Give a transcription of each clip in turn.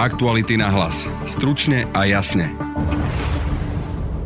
Aktuality na hlas. Stručne a jasne.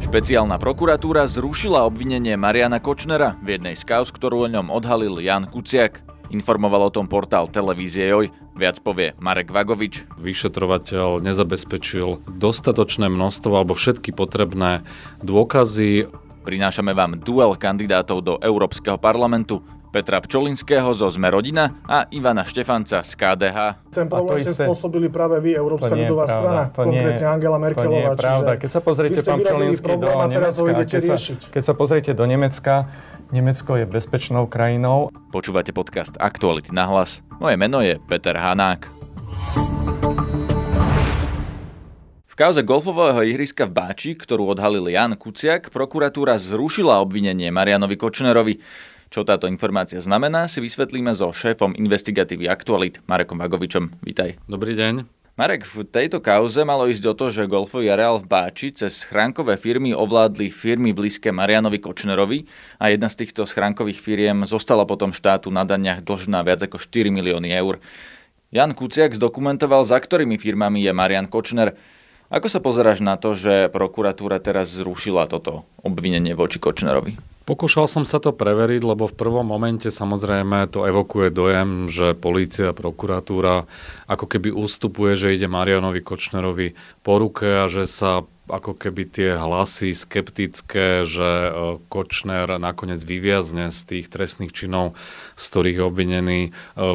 Špeciálna prokuratúra zrušila obvinenie Mariana Kočnera v jednej z kauz, ktorú o ňom odhalil Jan Kuciak. Informoval o tom portál televízie Joj. Viac povie Marek Vagovič. Vyšetrovateľ nezabezpečil dostatočné množstvo alebo všetky potrebné dôkazy. Prinášame vám duel kandidátov do Európskeho parlamentu. Petra Pčolinského zo Sme rodina a Ivana Štefanca z KDH. Ten problém ste spôsobili práve vy, Európska ľudová strana, to konkrétne nie, Angela Merkelová. To nie je pravda. Keď sa pozriete, pán Pčolinský, do Nemecka, keď sa, keď sa pozriete do Nemecka, Nemecko je bezpečnou krajinou. Počúvate podcast Aktuality na hlas. Moje meno je Peter Hanák. V kauze golfového ihriska v Báči, ktorú odhalil Jan Kuciak, prokuratúra zrušila obvinenie Marianovi Kočnerovi. Čo táto informácia znamená, si vysvetlíme so šéfom investigatívy Aktualit Marekom Vagovičom. Vítaj. Dobrý deň. Marek, v tejto kauze malo ísť o to, že golfový areál v Báči cez schránkové firmy ovládli firmy blízke Marianovi Kočnerovi a jedna z týchto schránkových firiem zostala potom štátu na daniach dlžná viac ako 4 milióny eur. Jan Kuciak zdokumentoval, za ktorými firmami je Marian Kočner. Ako sa pozeráš na to, že prokuratúra teraz zrušila toto obvinenie voči Kočnerovi? Pokúšal som sa to preveriť, lebo v prvom momente samozrejme to evokuje dojem, že polícia, prokuratúra ako keby ústupuje, že ide Marianovi Kočnerovi po ruke a že sa ako keby tie hlasy skeptické, že e, Kočner nakoniec vyviazne z tých trestných činov, z ktorých je obvinený, e,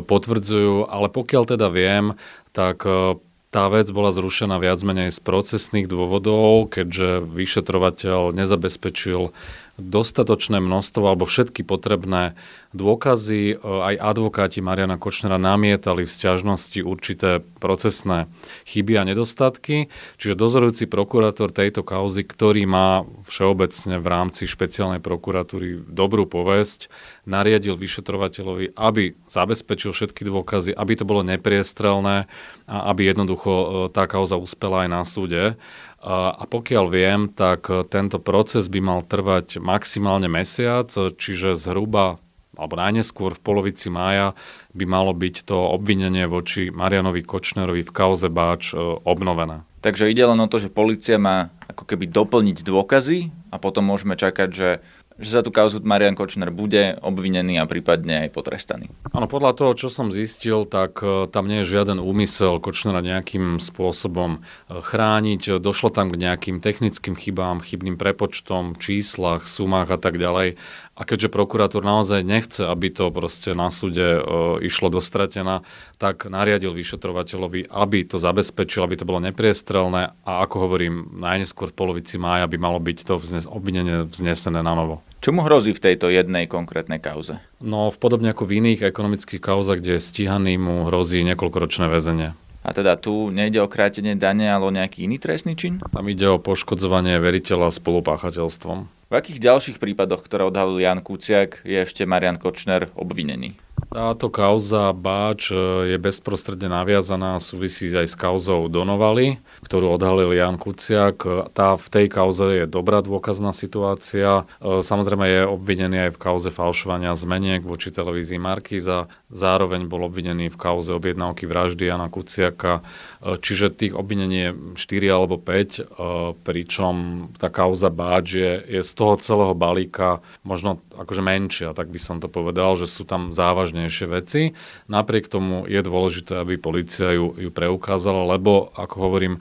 potvrdzujú. Ale pokiaľ teda viem, tak e, tá vec bola zrušená viac menej z procesných dôvodov, keďže vyšetrovateľ nezabezpečil dostatočné množstvo alebo všetky potrebné dôkazy. E, aj advokáti Mariana Kočnera namietali v stiažnosti určité procesné chyby a nedostatky. Čiže dozorujúci prokurátor tejto kauzy, ktorý má všeobecne v rámci špeciálnej prokuratúry dobrú povesť, nariadil vyšetrovateľovi, aby zabezpečil všetky dôkazy, aby to bolo nepriestrelné a aby jednoducho e, tá kauza uspela aj na súde. A pokiaľ viem, tak e, tento proces by mal trvať maximálne mesiac, čiže zhruba alebo najneskôr v polovici mája by malo byť to obvinenie voči Marianovi Kočnerovi v kauze Báč e, obnovené. Takže ide len o to, že policia má ako keby doplniť dôkazy a potom môžeme čakať, že že za tú kauzu Marian Kočner bude obvinený a prípadne aj potrestaný. Áno, podľa toho, čo som zistil, tak e, tam nie je žiaden úmysel Kočnera nejakým spôsobom e, chrániť. Došlo tam k nejakým technickým chybám, chybným prepočtom, číslach, sumách a tak ďalej. A keďže prokurátor naozaj nechce, aby to proste na súde e, išlo do stratena, tak nariadil vyšetrovateľovi, aby to zabezpečil, aby to bolo nepriestrelné a ako hovorím, najneskôr v polovici mája by malo byť to vznes- obvinenie vznesené na novo. Čo mu hrozí v tejto jednej konkrétnej kauze? No, v podobne ako v iných ekonomických kauzach, kde je stíhaný, mu hrozí niekoľkoročné väzenie. A teda tu nejde o krátenie dane, ale o nejaký iný trestný čin? Tam ide o poškodzovanie veriteľa spolupáchateľstvom. V akých ďalších prípadoch, ktoré odhalil Jan Kuciak, je ešte Marian Kočner obvinený? Táto kauza Báč e, je bezprostredne naviazaná a súvisí aj s kauzou Donovali, ktorú odhalil Jan Kuciak. Tá v tej kauze je dobrá dôkazná situácia. E, samozrejme je obvinený aj v kauze falšovania zmeniek voči televízii Markíza. Zároveň bol obvinený v kauze objednávky vraždy Jana Kuciaka. E, čiže tých je 4 alebo 5, pričom tá kauza Báč je, je z toho celého balíka možno akože menšia, tak by som to povedal, že sú tam závažne závažnejšie veci. Napriek tomu je dôležité, aby policia ju, ju preukázala, lebo, ako hovorím, e,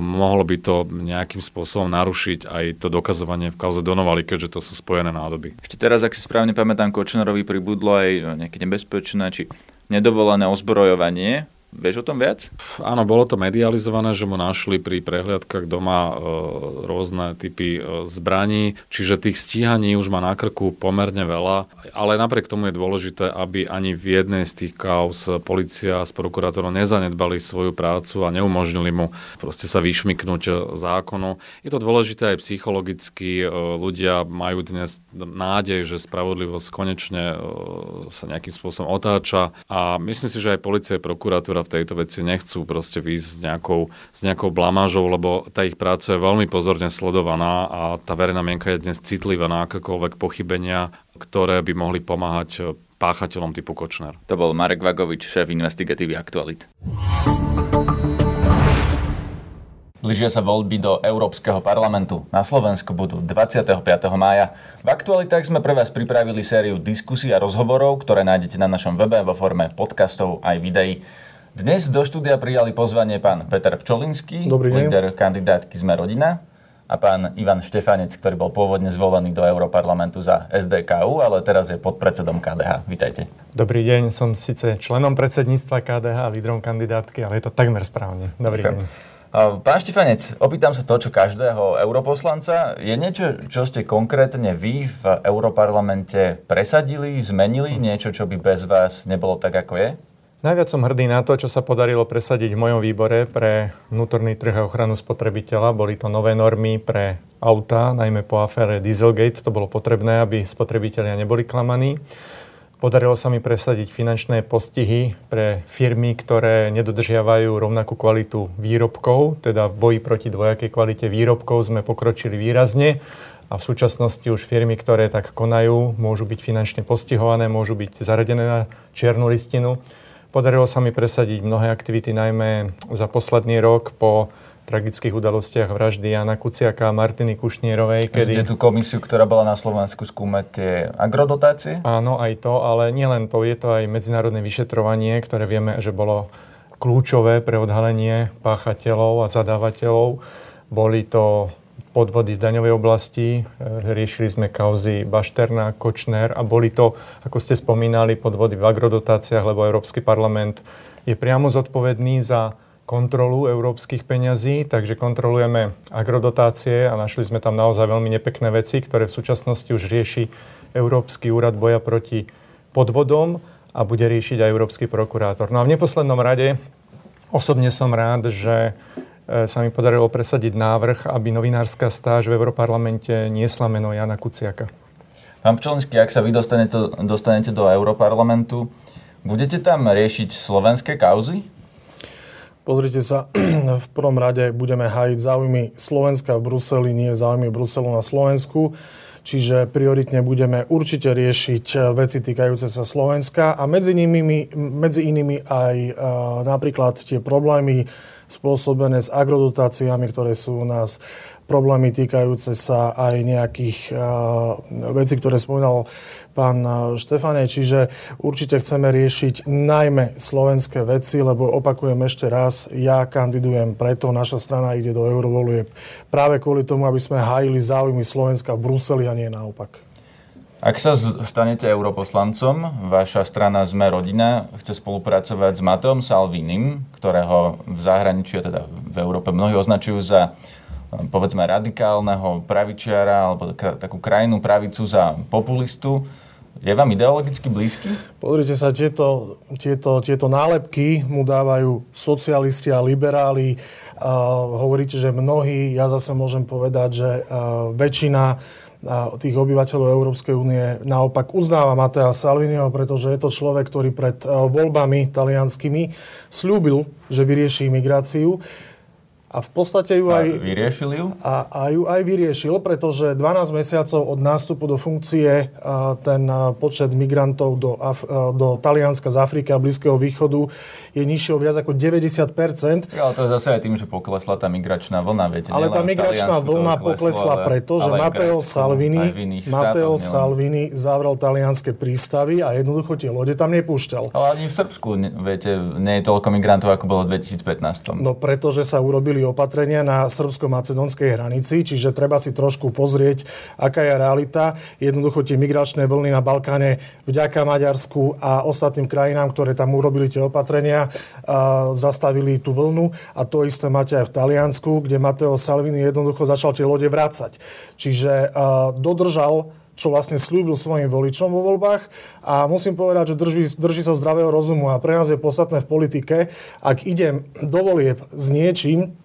mohlo by to nejakým spôsobom narušiť aj to dokazovanie v kauze Donovali, keďže to sú spojené nádoby. Ešte teraz, ak si správne pamätám, Kočnerovi pribudlo aj nejaké nebezpečné či nedovolené ozbrojovanie Vieš o tom viac? Áno, bolo to medializované, že mu našli pri prehliadkach doma e, rôzne typy e, zbraní, čiže tých stíhaní už má na krku pomerne veľa, ale napriek tomu je dôležité, aby ani v jednej z tých kauz policia s prokurátorom nezanedbali svoju prácu a neumožnili mu proste sa vyšmiknúť e, zákonu. Je to dôležité aj psychologicky, e, ľudia majú dnes nádej, že spravodlivosť konečne e, sa nejakým spôsobom otáča a myslím si, že aj policia a prokuratúra v tejto veci nechcú proste výjsť s nejakou, s nejakou blamážou, lebo tá ich práca je veľmi pozorne sledovaná a tá verejná mienka je dnes citlivá na akékoľvek pochybenia, ktoré by mohli pomáhať eh, páchateľom typu Kočner. To bol Marek Vagovič, šéf investigatívy Aktualit. Blížia sa voľby do Európskeho parlamentu. Na Slovensku budú 25. mája. V aktualitách sme pre vás pripravili sériu diskusí a rozhovorov, ktoré nájdete na našom webe vo forme podcastov aj videí. Dnes do štúdia prijali pozvanie pán Peter Pčolinský, líder kandidátky Sme rodina a pán Ivan Štefanec, ktorý bol pôvodne zvolený do Európarlamentu za SDKU, ale teraz je podpredsedom KDH. Vítajte. Dobrý deň, som síce členom predsedníctva KDH a lídrom kandidátky, ale je to takmer správne. Dobrý okay. deň. Pán Štefanec, opýtam sa to, čo každého europoslanca. Je niečo, čo ste konkrétne vy v Europarlamente presadili, zmenili? Niečo, čo by bez vás nebolo tak, ako je? Najviac som hrdý na to, čo sa podarilo presadiť v mojom výbore pre vnútorný trh a ochranu spotrebiteľa. Boli to nové normy pre auta, najmä po afére Dieselgate. To bolo potrebné, aby spotrebitelia neboli klamaní. Podarilo sa mi presadiť finančné postihy pre firmy, ktoré nedodržiavajú rovnakú kvalitu výrobkov, teda v boji proti dvojakej kvalite výrobkov sme pokročili výrazne a v súčasnosti už firmy, ktoré tak konajú, môžu byť finančne postihované, môžu byť zaradené na čiernu listinu. Podarilo sa mi presadiť mnohé aktivity, najmä za posledný rok po tragických udalostiach vraždy Jana Kuciaka a Martiny Kušnierovej. Kedy... Ste tú komisiu, ktorá bola na Slovensku skúmať tie agrodotácie? Áno, aj to, ale nielen to, je to aj medzinárodné vyšetrovanie, ktoré vieme, že bolo kľúčové pre odhalenie páchateľov a zadávateľov. Boli to podvody v daňovej oblasti, e, riešili sme kauzy Bašterna, Kočner a boli to, ako ste spomínali, podvody v agrodotáciách, lebo Európsky parlament je priamo zodpovedný za kontrolu európskych peňazí, takže kontrolujeme agrodotácie a našli sme tam naozaj veľmi nepekné veci, ktoré v súčasnosti už rieši Európsky úrad boja proti podvodom a bude riešiť aj Európsky prokurátor. No a v neposlednom rade osobne som rád, že sa mi podarilo presadiť návrh, aby novinárska stáž v Európarlamente niesla meno Jana Kuciaka. Pán Pčelinský, ak sa vy dostanete, dostanete do Európarlamentu, budete tam riešiť slovenské kauzy? Pozrite sa, v prvom rade budeme hájiť záujmy Slovenska v Bruseli, nie záujmy Bruselu na Slovensku. Čiže prioritne budeme určite riešiť eh, veci týkajúce sa Slovenska a medzi, nimi, medzi inými aj uh, napríklad tie problémy spôsobené s agrodotáciami, ktoré sú u nás problémy týkajúce sa aj nejakých uh, vecí, ktoré spomínal pán Štefane. Čiže určite chceme riešiť najmä slovenské veci, lebo opakujem ešte raz, ja kandidujem preto, naša strana ide do eurovolieb práve kvôli tomu, aby sme hájili záujmy Slovenska v Bruseli a nie naopak. Ak sa stanete europoslancom, vaša strana Sme rodina chce spolupracovať s Mateom Salvinim, ktorého v zahraničí, teda v Európe mnohí označujú za povedzme radikálneho pravičiara alebo takú krajnú pravicu za populistu. Je vám ideologicky blízky? Pozrite sa, tieto, tieto, tieto nálepky mu dávajú socialisti a liberáli. Uh, hovoríte, že mnohí, ja zase môžem povedať, že uh, väčšina tých obyvateľov Európskej únie naopak uznáva Matea Salviniho, pretože je to človek, ktorý pred voľbami talianskými slúbil, že vyrieši imigráciu. A v podstate ju aj... A vyriešil ju? A, a ju aj vyriešil, pretože 12 mesiacov od nástupu do funkcie ten počet migrantov do, Af, do Talianska z Afriky a Blízkeho východu je nižší o viac ako 90%. Ja, ale to je zase aj tým, že poklesla tá migračná vlna. Viete, ale tá migračná vlna poklesla ale, preto, že Matteo Salvini, Matteo Salvini zavrel talianské prístavy a jednoducho tie lode tam nepúšťal. Ale ani v Srbsku, viete, nie je toľko migrantov, ako bolo v 2015. No pretože sa urobili opatrenia na srbsko-macedonskej hranici, čiže treba si trošku pozrieť, aká je realita. Jednoducho tie migračné vlny na Balkáne vďaka Maďarsku a ostatným krajinám, ktoré tam urobili tie opatrenia, zastavili tú vlnu a to isté máte aj v Taliansku, kde Matteo Salvini jednoducho začal tie lode vrácať. Čiže dodržal čo vlastne slúbil svojim voličom vo voľbách a musím povedať, že drží, drží sa zdravého rozumu a pre nás je podstatné v politike, ak idem do volieb s niečím,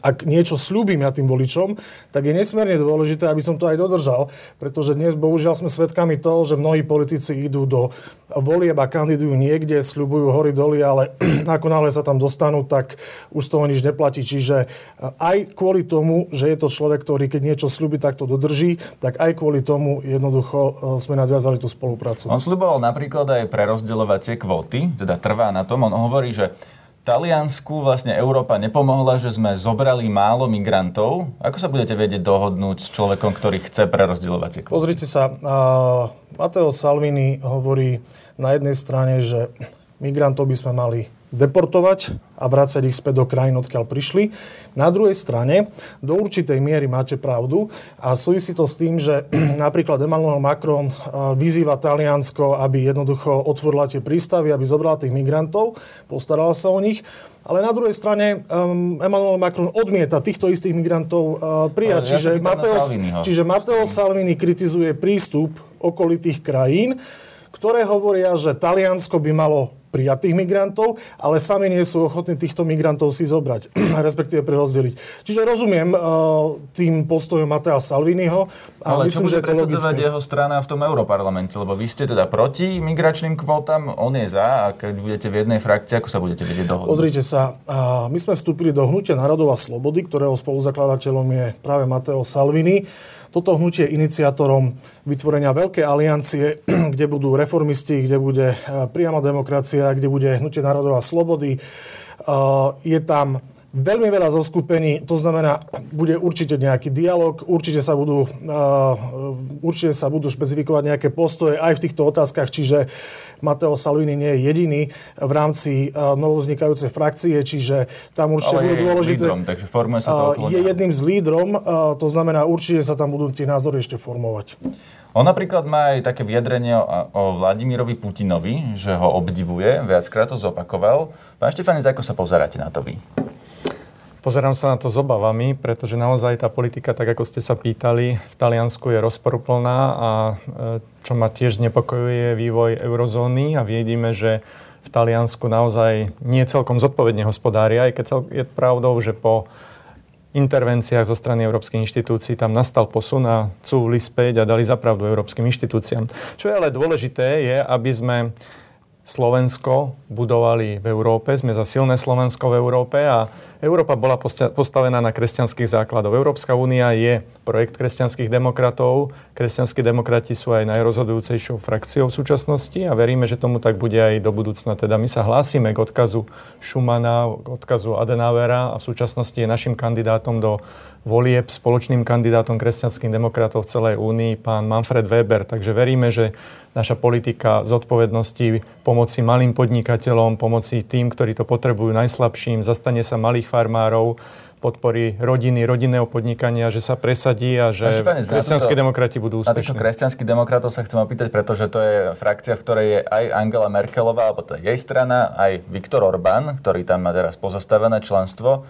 ak niečo slúbim ja tým voličom, tak je nesmierne dôležité, aby som to aj dodržal, pretože dnes bohužiaľ sme svedkami toho, že mnohí politici idú do volieb a kandidujú niekde, slúbujú hory doly, ale ako náhle sa tam dostanú, tak už z toho nič neplatí. Čiže aj kvôli tomu, že je to človek, ktorý keď niečo slúbi, tak to dodrží, tak aj kvôli tomu jednoducho e, sme nadviazali tú spoluprácu. On slúboval napríklad aj prerozdeľovacie kvóty, teda trvá na tom. On hovorí, že Taliansku vlastne Európa nepomohla, že sme zobrali málo migrantov. Ako sa budete vedieť dohodnúť s človekom, ktorý chce prerozdeľovacie kvóty? Pozrite sa, uh, Matteo Salvini hovorí na jednej strane, že migrantov by sme mali deportovať a vrácať ich späť do krajín, odkiaľ prišli. Na druhej strane, do určitej miery máte pravdu a súvisí to s tým, že napríklad Emmanuel Macron vyzýva Taliansko, aby jednoducho otvorila tie prístavy, aby zobrala tých migrantov, postarala sa o nich. Ale na druhej strane um, Emmanuel Macron odmieta týchto istých migrantov uh, prijať. čiže, ja Mateo, čiže Matteo Salvini kritizuje prístup okolitých krajín, ktoré hovoria, že Taliansko by malo prijatých migrantov, ale sami nie sú ochotní týchto migrantov si zobrať, respektíve prerozdeliť. Čiže rozumiem uh, tým postojom Matea Salviniho a ale myslím, že je to logické. jeho strana v tom Európarlamente? Lebo vy ste teda proti migračným kvótam, on je za a keď budete v jednej frakcii, ako sa budete vedieť dohodnúť? Pozrite sa, uh, my sme vstúpili do hnutia národov a slobody, ktorého spoluzakladateľom je práve Mateo Salvini. Toto hnutie iniciátorom vytvorenia veľkej aliancie, kde budú reformisti, kde bude eh, priama demokracia, kde bude hnutie národov a slobody. Eh, je tam veľmi veľa zoskupení, to znamená, bude určite nejaký dialog, určite sa budú, uh, určite sa budú špecifikovať nejaké postoje aj v týchto otázkach, čiže Mateo Salvini nie je jediný v rámci uh, novovznikajúcej frakcie, čiže tam určite Ale budú dôležité. Lídrom, takže formuje sa to uh, Je jedným z lídrom, uh, to znamená, určite sa tam budú tie názory ešte formovať. On napríklad má aj také vyjadrenie o, o Vladimirovi Putinovi, že ho obdivuje, viackrát to zopakoval. Pán Štefanec, ako sa pozeráte na to vy? Pozerám sa na to s obavami, pretože naozaj tá politika, tak ako ste sa pýtali, v Taliansku je rozporuplná a e, čo ma tiež znepokojuje je vývoj eurozóny a vidíme, že v Taliansku naozaj nie celkom zodpovedne hospodária, aj keď je pravdou, že po intervenciách zo strany európskych inštitúcií tam nastal posun a cúvli späť a dali zapravdu európskym inštitúciám. Čo je ale dôležité, je, aby sme Slovensko budovali v Európe, sme za silné Slovensko v Európe a Európa bola postavená na kresťanských základoch. Európska únia je projekt kresťanských demokratov. Kresťanskí demokrati sú aj najrozhodujúcejšou frakciou v súčasnosti a veríme, že tomu tak bude aj do budúcna. Teda my sa hlásime k odkazu Schumana, k odkazu Adenauera a v súčasnosti je našim kandidátom do volieb spoločným kandidátom kresťanských demokratov v celej únii pán Manfred Weber. Takže veríme, že naša politika zodpovednosti pomoci malým podnikateľom, pomoci tým, ktorí to potrebujú najslabším, zastane sa malých farmárov, podpory rodiny, rodinného podnikania, že sa presadí a že kresťanskí demokrati budú úspešní. Na kresťanských demokratov sa chcem opýtať, pretože to je frakcia, v ktorej je aj Angela Merkelová, alebo to je jej strana, aj Viktor Orbán, ktorý tam má teraz pozastavené členstvo.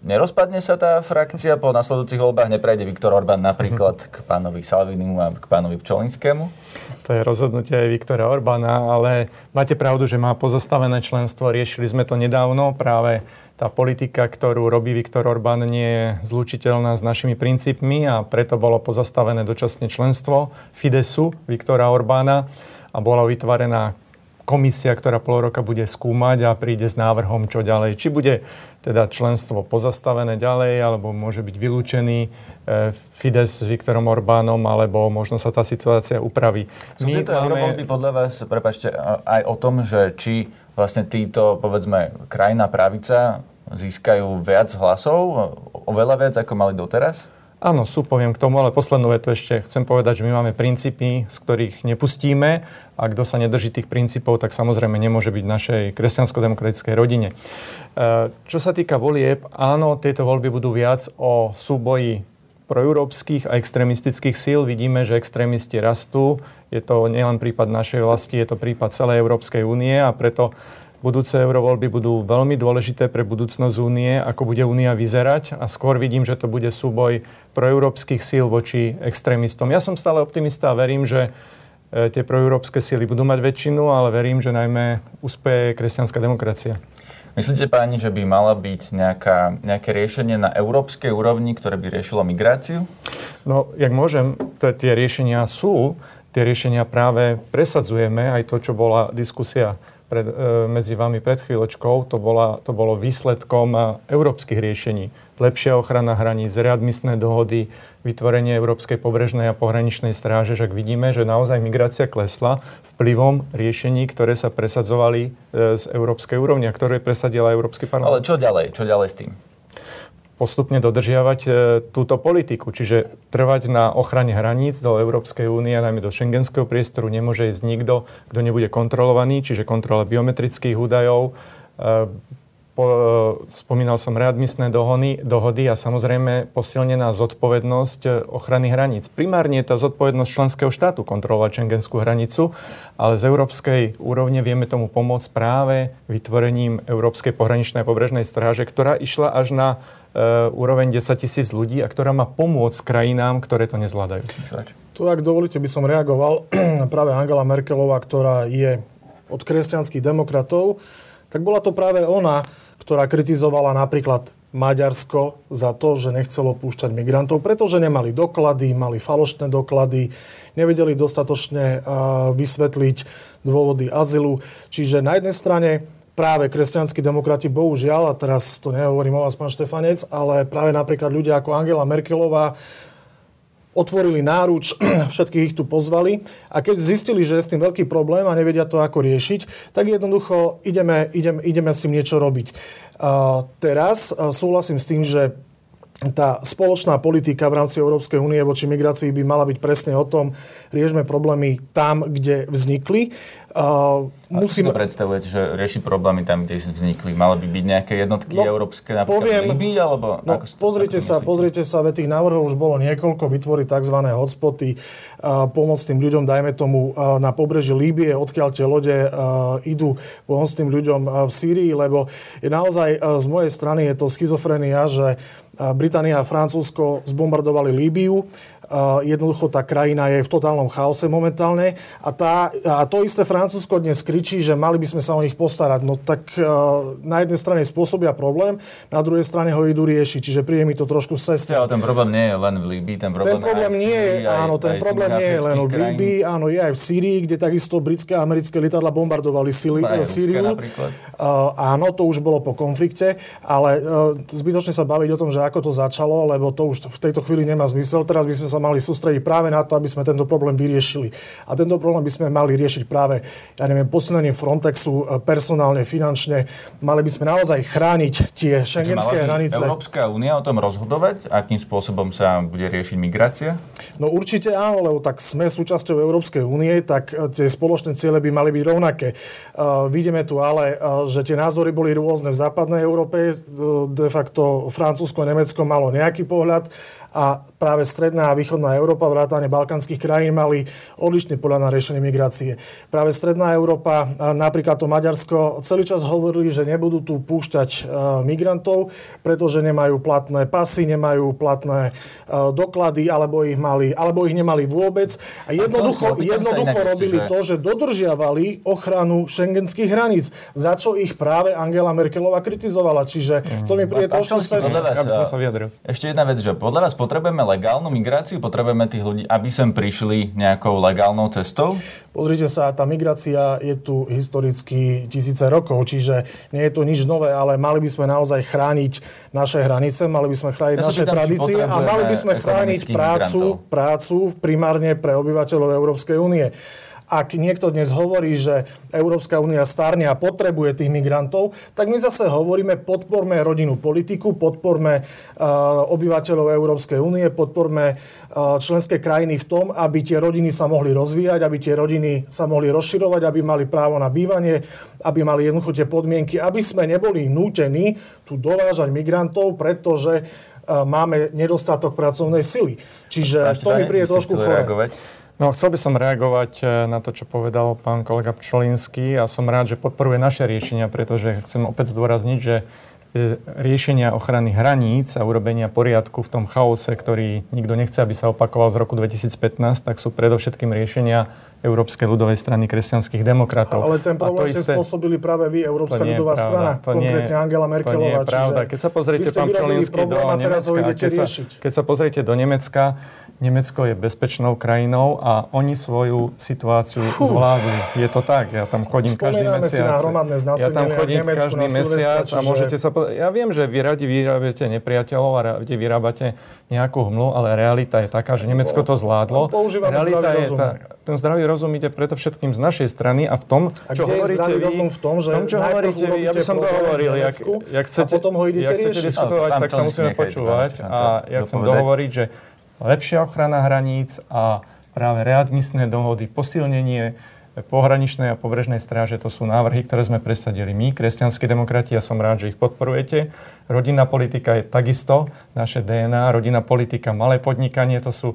Nerozpadne sa tá frakcia po nasledujúcich voľbách? Neprejde Viktor Orbán napríklad k pánovi Salvinimu a k pánovi Pčolinskému? To je rozhodnutie aj Viktora Orbána, ale máte pravdu, že má pozastavené členstvo. Riešili sme to nedávno. Práve tá politika, ktorú robí Viktor Orbán, nie je zlučiteľná s našimi princípmi a preto bolo pozastavené dočasne členstvo Fidesu Viktora Orbána a bola vytvorená komisia, ktorá pol roka bude skúmať a príde s návrhom, čo ďalej. Či bude teda členstvo pozastavené ďalej, alebo môže byť vylúčený e, Fides s Viktorom Orbánom, alebo možno sa tá situácia upraví. Sú My tieto máme... podľa vás, prepačte, aj o tom, že či vlastne títo, povedzme, krajná pravica získajú viac hlasov, oveľa viac, ako mali doteraz? Áno, sú, poviem k tomu, ale poslednú vetu ešte chcem povedať, že my máme princípy, z ktorých nepustíme a kto sa nedrží tých princípov, tak samozrejme nemôže byť v našej kresťansko-demokratickej rodine. E, čo sa týka volieb, áno, tieto voľby budú viac o súboji proeurópskych a extrémistických síl. Vidíme, že extrémisti rastú. Je to nielen prípad našej vlasti, je to prípad celej Európskej únie a preto Budúce eurovoľby budú veľmi dôležité pre budúcnosť únie, ako bude únia vyzerať a skôr vidím, že to bude súboj proeurópskych síl voči extrémistom. Ja som stále optimista a verím, že e, tie proeurópske síly budú mať väčšinu, ale verím, že najmä úspeje kresťanská demokracia. Myslíte, páni, že by mala byť nejaká, nejaké riešenie na európskej úrovni, ktoré by riešilo migráciu? No, jak môžem, to, tie riešenia sú. Tie riešenia práve presadzujeme, aj to, čo bola diskusia pred, e, medzi vami pred chvíľočkou, to, bola, to bolo výsledkom e, európskych riešení. Lepšia ochrana hraníc, readmisné dohody, vytvorenie Európskej pobrežnej a pohraničnej stráže. Však vidíme, že naozaj migrácia klesla vplyvom riešení, ktoré sa presadzovali e, z európskej úrovne a ktoré presadila Európsky parlament. Ale čo ďalej? Čo ďalej s tým? Postupne dodržiavať e, túto politiku. Čiže trvať na ochrane hraníc do Európskej únie, najmä do šengenského priestoru, nemôže ísť nikto, kto nebude kontrolovaný, čiže kontrola biometrických údajov. E, e, spomínal som readmisné dohody, dohody a samozrejme posilnená zodpovednosť ochrany hraníc. Primárne je tá zodpovednosť členského štátu kontrolovať šengenskú hranicu, ale z európskej úrovne vieme tomu pomôcť práve vytvorením Európskej pohraničnej a pobrežnej stráže, ktorá išla až na úroveň 10 tisíc ľudí a ktorá má pomôcť krajinám, ktoré to nezvládajú. Tu, ak dovolíte, by som reagoval práve Angela Merkelová, ktorá je od kresťanských demokratov, tak bola to práve ona, ktorá kritizovala napríklad Maďarsko za to, že nechcelo púšťať migrantov, pretože nemali doklady, mali falošné doklady, nevedeli dostatočne vysvetliť dôvody azylu. Čiže na jednej strane práve kresťanskí demokrati, bohužiaľ, a teraz to nehovorím o vás, pán Štefanec, ale práve napríklad ľudia ako Angela Merkelová otvorili náruč, všetkých ich tu pozvali a keď zistili, že je s tým veľký problém a nevedia to ako riešiť, tak jednoducho ideme, ideme, ideme s tým niečo robiť. Uh, teraz uh, súhlasím s tým, že tá spoločná politika v rámci Európskej únie voči migrácii by mala byť presne o tom, riešme problémy tam, kde vznikli. Uh, musím... Ako si to predstavujete, že rieši problémy tam, kde vznikli? Mali by byť nejaké jednotky no, európske, napríklad poviem, Libii, alebo... No, ako pozrite sa, pozrite sa, veď tých návrhov už bolo niekoľko, vytvoriť tzv. hotspoty, uh, pomôcť tým ľuďom, dajme tomu, uh, na pobreží Líbie, odkiaľ tie lode uh, idú, pomôcť tým ľuďom uh, v Sýrii, lebo je naozaj uh, z mojej strany je to schizofrenia, že Británia a Francúzsko zbombardovali Líbiu. Jednoducho tá krajina je v totálnom chaose momentálne. A, tá, a to isté Francúzsko dnes kričí, že mali by sme sa o nich postarať. No tak na jednej strane spôsobia problém, na druhej strane ho idú riešiť. Čiže príde mi to trošku cesty. Ale ten problém nie je len v Líbii, ten problém, ten problém nie je, áno, ten problém nie je len v Líbii, áno, je aj v Sýrii, kde takisto britské a americké lietadla bombardovali Sýriu. Áno, to už bolo po konflikte, ale zbytočne sa baviť o tom, že ako to začalo, lebo to už v tejto chvíli nemá zmysel. Teraz by sme sa mali sústrediť práve na to, aby sme tento problém vyriešili. A tento problém by sme mali riešiť práve, ja neviem, posilnením Frontexu e, personálne, finančne. Mali by sme naozaj chrániť tie šengenské hranice. Európska únia o tom rozhodovať, akým spôsobom sa bude riešiť migrácia? No určite áno, lebo tak sme súčasťou Európskej únie, tak e, tie spoločné ciele by mali byť rovnaké. Uh, vidíme tu ale, uh, že tie názory boli rôzne v západnej Európe, de facto Francúzsko, Nemecko malo nejaký pohľad a práve stredná a východná Európa, vrátane balkánskych krajín mali odlišný pohľad na riešenie migrácie. Práve stredná Európa, napríklad to Maďarsko, celý čas hovorili, že nebudú tu púšťať migrantov, pretože nemajú platné pasy, nemajú platné doklady, alebo ich, mali, alebo ich nemali vôbec. A jednoducho, jednoducho robili to, že dodržiavali ochranu šengenských hraníc, za čo ich práve Angela Merkelová kritizovala. Čiže to mi príde trošku... Ja by som sa vyjadril. Ešte jedna vec, že podľa vás potrebujeme legálnu migráciu? Potrebujeme tých ľudí, aby sem prišli nejakou legálnou cestou? Pozrite sa, tá migrácia je tu historicky tisíce rokov, čiže nie je to nič nové, ale mali by sme naozaj chrániť naše hranice, mali by sme chrániť ja naše pýtam, tradície a mali by sme chrániť prácu, prácu primárne pre obyvateľov Európskej únie ak niekto dnes hovorí, že Európska únia starne a potrebuje tých migrantov, tak my zase hovoríme, podporme rodinnú politiku, podporme uh, obyvateľov Európskej únie, podporme uh, členské krajiny v tom, aby tie rodiny sa mohli rozvíjať, aby tie rodiny sa mohli rozširovať, aby mali právo na bývanie, aby mali jednoducho tie podmienky, aby sme neboli nútení tu dovážať migrantov, pretože uh, máme nedostatok pracovnej sily. Čiže to mi príde trošku chore. No, chcel by som reagovať e, na to, čo povedal pán kolega Pčolinský a som rád, že podporuje naše riešenia, pretože chcem opäť zdôrazniť, že e, riešenia ochrany hraníc a urobenia poriadku v tom chaose, ktorý nikto nechce, aby sa opakoval z roku 2015, tak sú predovšetkým riešenia Európskej ľudovej strany kresťanských demokratov. Ale ten problém ste isté... spôsobili práve vy, Európska ľudová pravda. strana, to konkrétne nie, Angela Merkelová. To nie je pravda. Keď sa pozriete, pán Čolinský, do Nemecka, keď sa, keď sa pozriete do Nemecka, Nemecko je bezpečnou krajinou a oni svoju situáciu Fú. zvládli. Je to tak, ja tam chodím každý mesiac. Si na ja tam chodím Nemecku, každý mesiac a môžete sa povedať, ja viem, že vy radi vyrábate nepriateľov a radi vyrábate nejakú hmlu, ale realita je taká, že Nemecko to zvládlo. Realita je tá, ten zdravý rozum ide preto všetkým z našej strany a v tom, a čo hovoríte vy, v tom, že v tom, čo hovoríte vy, ja by som to hovoril, jak, jak chcete, a potom ho idete jak chcete diskutovať, tak sa musíme počúvať a ja chcem dohovoriť, že lepšia ochrana hraníc a práve readmisné dohody, posilnenie pohraničnej a pobrežnej stráže, to sú návrhy, ktoré sme presadili my, kresťanskí demokrati, ja som rád, že ich podporujete. Rodinná politika je takisto naše DNA, rodinná politika, malé podnikanie, to sú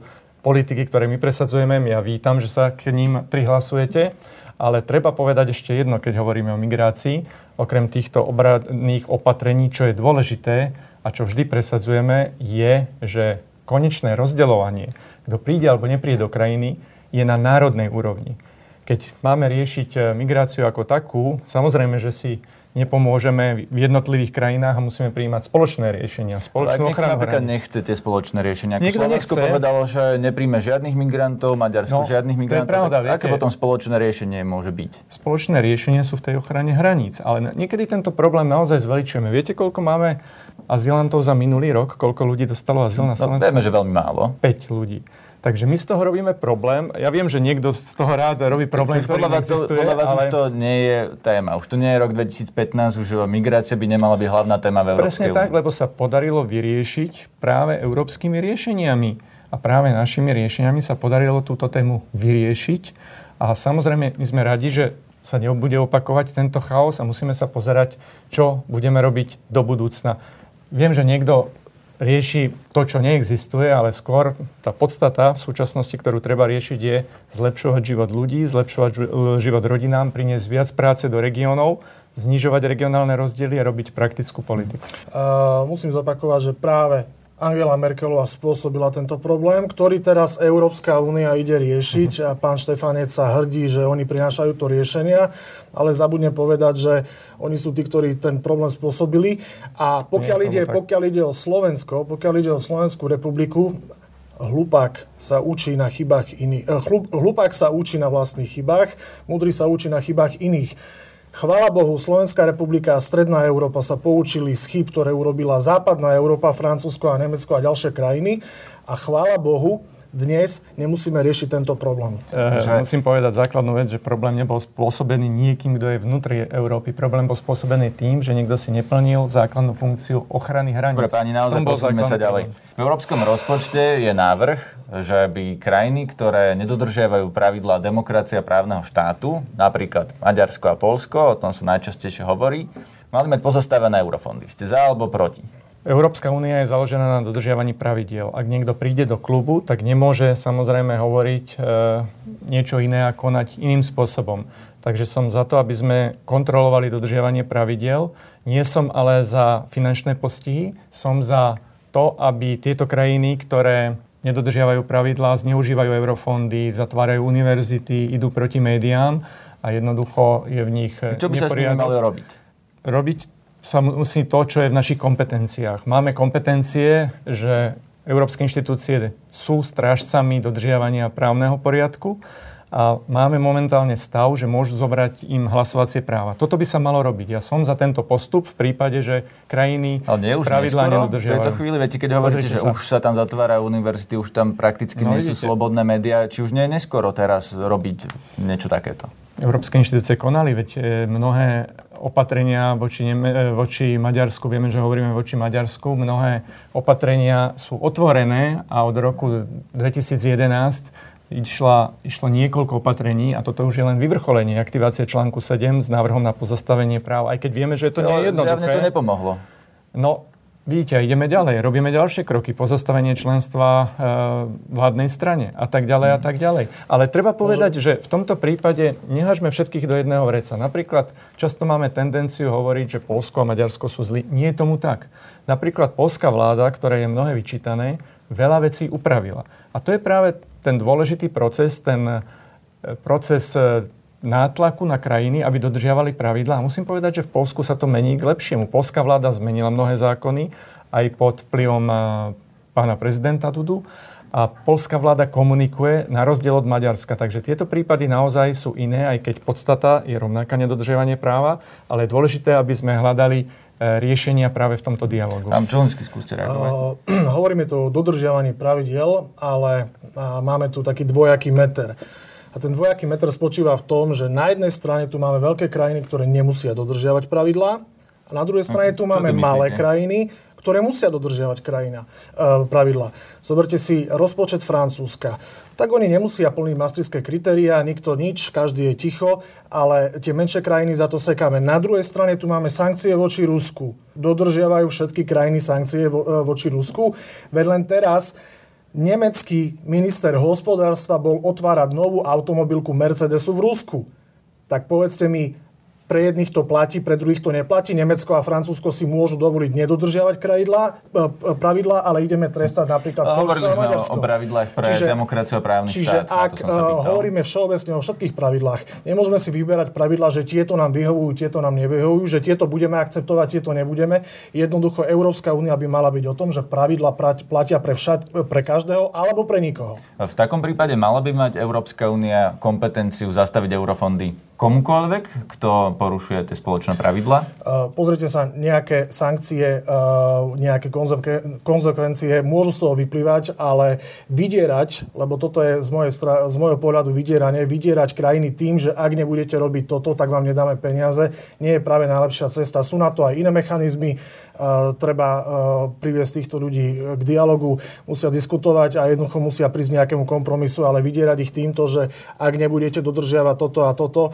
politiky, ktoré my presadzujeme. Ja vítam, že sa k ním prihlasujete. Ale treba povedať ešte jedno, keď hovoríme o migrácii. Okrem týchto obradných opatrení, čo je dôležité a čo vždy presadzujeme, je, že konečné rozdeľovanie, kto príde alebo nepríde do krajiny, je na národnej úrovni. Keď máme riešiť e, migráciu ako takú, samozrejme, že si nepomôžeme v jednotlivých krajinách a musíme prijímať spoločné riešenia, spoločnú ochranu napríklad nechce tie spoločné riešenia. Ako Slovensko nechce. povedalo, že nepríjme žiadnych migrantov, Maďarsko no, žiadnych migrantov. Pravda, viete, aké potom spoločné riešenie môže byť? Spoločné riešenie sú v tej ochrane hraníc, ale niekedy tento problém naozaj zveličujeme. Viete, koľko máme azylantov za minulý rok? Koľko ľudí dostalo azyl na no, Slovensku? No, vieme, že veľmi málo. 5 ľudí. Takže my z toho robíme problém. Ja viem, že niekto z toho rád robí problém, ktorý podľa existuje. Podľa vás ale... už to nie je téma. Už to nie je rok 2015, už migrácia by nemala byť hlavná téma v Európskej Presne tak, lebo sa podarilo vyriešiť práve európskymi riešeniami. A práve našimi riešeniami sa podarilo túto tému vyriešiť. A samozrejme, my sme radi, že sa nebude opakovať tento chaos a musíme sa pozerať, čo budeme robiť do budúcna. Viem, že niekto rieši to, čo neexistuje, ale skôr tá podstata v súčasnosti, ktorú treba riešiť, je zlepšovať život ľudí, zlepšovať život rodinám, priniesť viac práce do regiónov, znižovať regionálne rozdiely a robiť praktickú politiku. Uh, musím zopakovať, že práve Angela Merkelová spôsobila tento problém, ktorý teraz Európska únia ide riešiť a pán Štefanec sa hrdí, že oni prinášajú to riešenia, ale zabudne povedať, že oni sú tí, ktorí ten problém spôsobili. A pokiaľ, ide, pokiaľ ide o Slovensko, pokiaľ ide o Slovenskú republiku, hlupák sa učí na chybách iných. Eh, hlupák sa učí na vlastných chybách, múdry sa učí na chybách iných. Chvala Bohu, Slovenská republika a Stredná Európa sa poučili z chyb, ktoré urobila Západná Európa, Francúzsko a Nemecko a ďalšie krajiny. A chvála Bohu, dnes nemusíme riešiť tento problém. E, že... Musím povedať základnú vec, že problém nebol spôsobený niekým, kto je vnútri Európy. Problém bol spôsobený tým, že niekto si neplnil základnú funkciu ochrany hraníc. Dobre, páni, naozaj posúďme sa ďalej. V európskom rozpočte je návrh, že by krajiny, ktoré nedodržiavajú pravidlá demokracia právneho štátu, napríklad Maďarsko a Polsko, o tom sa najčastejšie hovorí, mali mať pozastavené eurofondy. Ste za alebo proti? Európska únia je založená na dodržiavaní pravidiel. Ak niekto príde do klubu, tak nemôže samozrejme hovoriť e, niečo iné a konať iným spôsobom. Takže som za to, aby sme kontrolovali dodržiavanie pravidiel. Nie som ale za finančné postihy, som za to, aby tieto krajiny, ktoré nedodržiavajú pravidlá, zneužívajú eurofondy, zatvárajú univerzity, idú proti médiám a jednoducho je v nich Čo by sa s nimi malo robiť? Robiť sa musí to, čo je v našich kompetenciách. Máme kompetencie, že európske inštitúcie sú strážcami dodržiavania právneho poriadku a máme momentálne stav, že môžu zobrať im hlasovacie práva. Toto by sa malo robiť. Ja som za tento postup v prípade, že krajiny Ale nie už pravidlá nedodržiavajú. V tejto chvíli, viete, keď hovoríte, že sa. už sa tam zatvárajú univerzity, už tam prakticky no, nie sú slobodné médiá, či už nie je neskoro teraz robiť niečo takéto? Európske inštitúcie konali, veď e, mnohé opatrenia voči, e, voči Maďarsku, vieme, že hovoríme voči Maďarsku, mnohé opatrenia sú otvorené a od roku 2011 išla, išlo niekoľko opatrení a toto už je len vyvrcholenie aktivácie článku 7 s návrhom na pozastavenie práv, aj keď vieme, že to nie je jednoduché. Zjavne to nepomohlo. No, Vidíte, ideme ďalej, robíme ďalšie kroky, pozastavenie členstva e, vládnej strane a tak ďalej a tak ďalej. Ale treba povedať, že v tomto prípade nehažme všetkých do jedného vreca. Napríklad často máme tendenciu hovoriť, že Polsko a Maďarsko sú zlí. Nie je tomu tak. Napríklad polská vláda, ktorá je mnohé vyčítané, veľa vecí upravila. A to je práve ten dôležitý proces, ten e, proces e, nátlaku na krajiny, aby dodržiavali pravidlá. A musím povedať, že v Polsku sa to mení k lepšiemu. Polská vláda zmenila mnohé zákony aj pod vplyvom pána prezidenta Dudu a polská vláda komunikuje na rozdiel od Maďarska. Takže tieto prípady naozaj sú iné, aj keď podstata je rovnaká nedodržiavanie práva, ale je dôležité, aby sme hľadali e, riešenia práve v tomto dialogu. Pán Čolinský, skúste reagovať. Uh, hovoríme tu o dodržiavaní pravidiel, ale uh, máme tu taký dvojaký meter. A ten dvojaký meter spočíva v tom, že na jednej strane tu máme veľké krajiny, ktoré nemusia dodržiavať pravidlá, a na druhej strane tu máme malé krajiny, ktoré musia dodržiavať krajina, e, pravidla. Zoberte si rozpočet Francúzska. Tak oni nemusia plniť maastrichtské kritériá, nikto nič, každý je ticho, ale tie menšie krajiny za to sekáme. Na druhej strane tu máme sankcie voči Rusku. Dodržiavajú všetky krajiny sankcie vo, e, voči Rusku. Veď len teraz nemecký minister hospodárstva bol otvárať novú automobilku Mercedesu v Rusku. Tak povedzte mi, pre jedných to platí, pre druhých to neplatí. Nemecko a Francúzsko si môžu dovoliť nedodržiavať pravidlá, e, e, pravidlá ale ideme trestať napríklad Polsko a Maďarsko. o pravidlách pre čiže, demokraciu a právny čiže štát. Čiže ak uh, hovoríme všeobecne o všetkých pravidlách, nemôžeme si vyberať pravidlá, že tieto nám vyhovujú, tieto nám nevyhovujú, že tieto budeme akceptovať, tieto nebudeme. Jednoducho Európska únia by mala byť o tom, že pravidla platia pre, všad, pre každého alebo pre nikoho. V takom prípade mala by mať Európska únia kompetenciu zastaviť eurofondy komukoľvek, kto porušuje tie spoločné pravidla? Uh, pozrite sa, nejaké sankcie, uh, nejaké konzekvencie môžu z toho vyplývať, ale vydierať, lebo toto je z, mojej z môjho pohľadu vydieranie, vydierať krajiny tým, že ak nebudete robiť toto, tak vám nedáme peniaze, nie je práve najlepšia cesta. Sú na to aj iné mechanizmy, treba uh, priviesť týchto ľudí k dialogu, musia diskutovať a jednoducho musia prísť nejakému kompromisu, ale vydierať ich týmto, že ak nebudete dodržiavať toto a toto,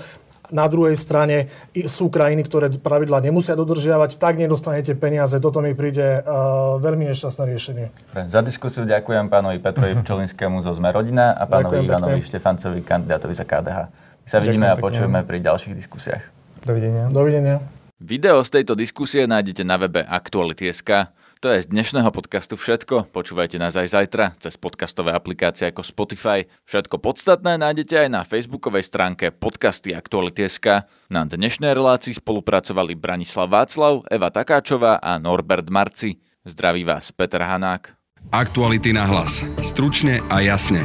na druhej strane sú krajiny, ktoré pravidla nemusia dodržiavať, tak nedostanete peniaze. Toto mi príde uh, veľmi nešťastné riešenie. Za diskusiu ďakujem pánovi Petrovi Pčolinskému zo Zme rodina a pánovi ďakujem Ivanovi pekne. Štefancovi, kandidátovi za KDH. My sa vidíme ďakujem a počujeme pekne. pri ďalších diskusiách. Dovidenia. Dovidenia. Video z tejto diskusie nájdete na webe Aktuality.sk. To je z dnešného podcastu všetko. Počúvajte nás aj zajtra cez podcastové aplikácie ako Spotify. Všetko podstatné nájdete aj na facebookovej stránke podcasty Aktuality.sk. Na dnešnej relácii spolupracovali Branislav Václav, Eva Takáčová a Norbert Marci. Zdraví vás Peter Hanák. Aktuality na hlas. Stručne a jasne.